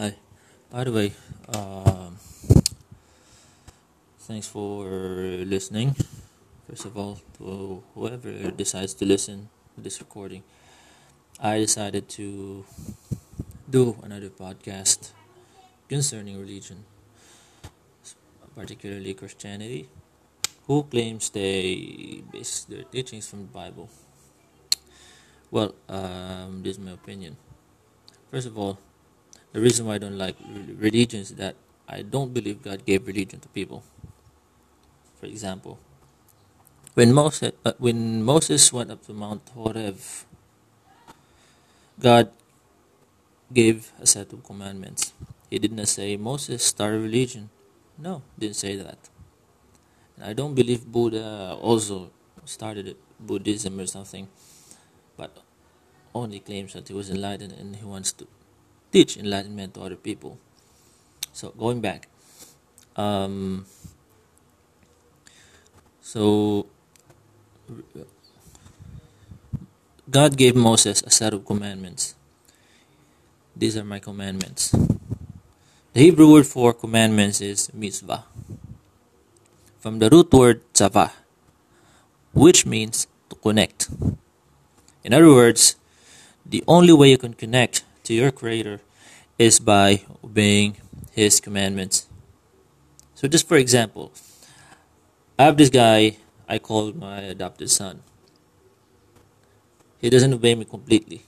Hi. By the way, um, thanks for listening. First of all, to whoever decides to listen to this recording, I decided to do another podcast concerning religion, particularly Christianity, who claims they base their teachings from the Bible. Well, um, this is my opinion. First of all, the reason why I don't like religion is that I don't believe God gave religion to people. For example, when Moses, uh, when Moses went up to Mount Horeb, God gave a set of commandments. He did not say, Moses, start a religion. No, didn't say that. And I don't believe Buddha also started Buddhism or something, but only claims that he was enlightened and he wants to teach enlightenment to other people. So going back, um, so God gave Moses a set of commandments. These are my commandments. The Hebrew word for commandments is mitzvah, from the root word tzava, which means to connect. In other words, the only way you can connect to your Creator is by obeying His commandments. So, just for example, I have this guy I call my adopted son. He doesn't obey me completely,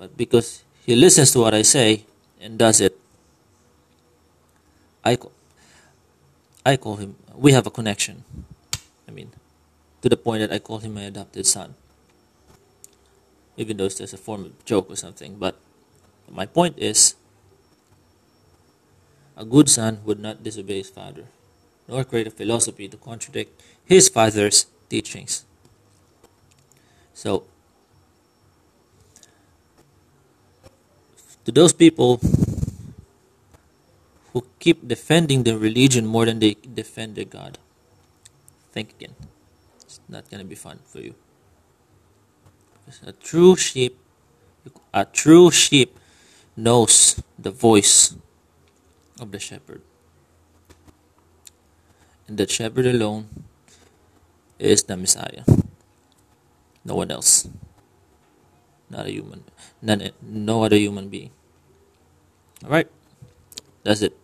but because he listens to what I say and does it, I call, I call him. We have a connection. I mean, to the point that I call him my adopted son even though it's just a form of joke or something. But my point is, a good son would not disobey his father, nor create a philosophy to contradict his father's teachings. So, to those people who keep defending their religion more than they defend their God, think again. It's not going to be fun for you. A true sheep, a true sheep knows the voice of the shepherd. And the shepherd alone is the Messiah. No one else. Not a human. None, no other human being. Alright? That's it.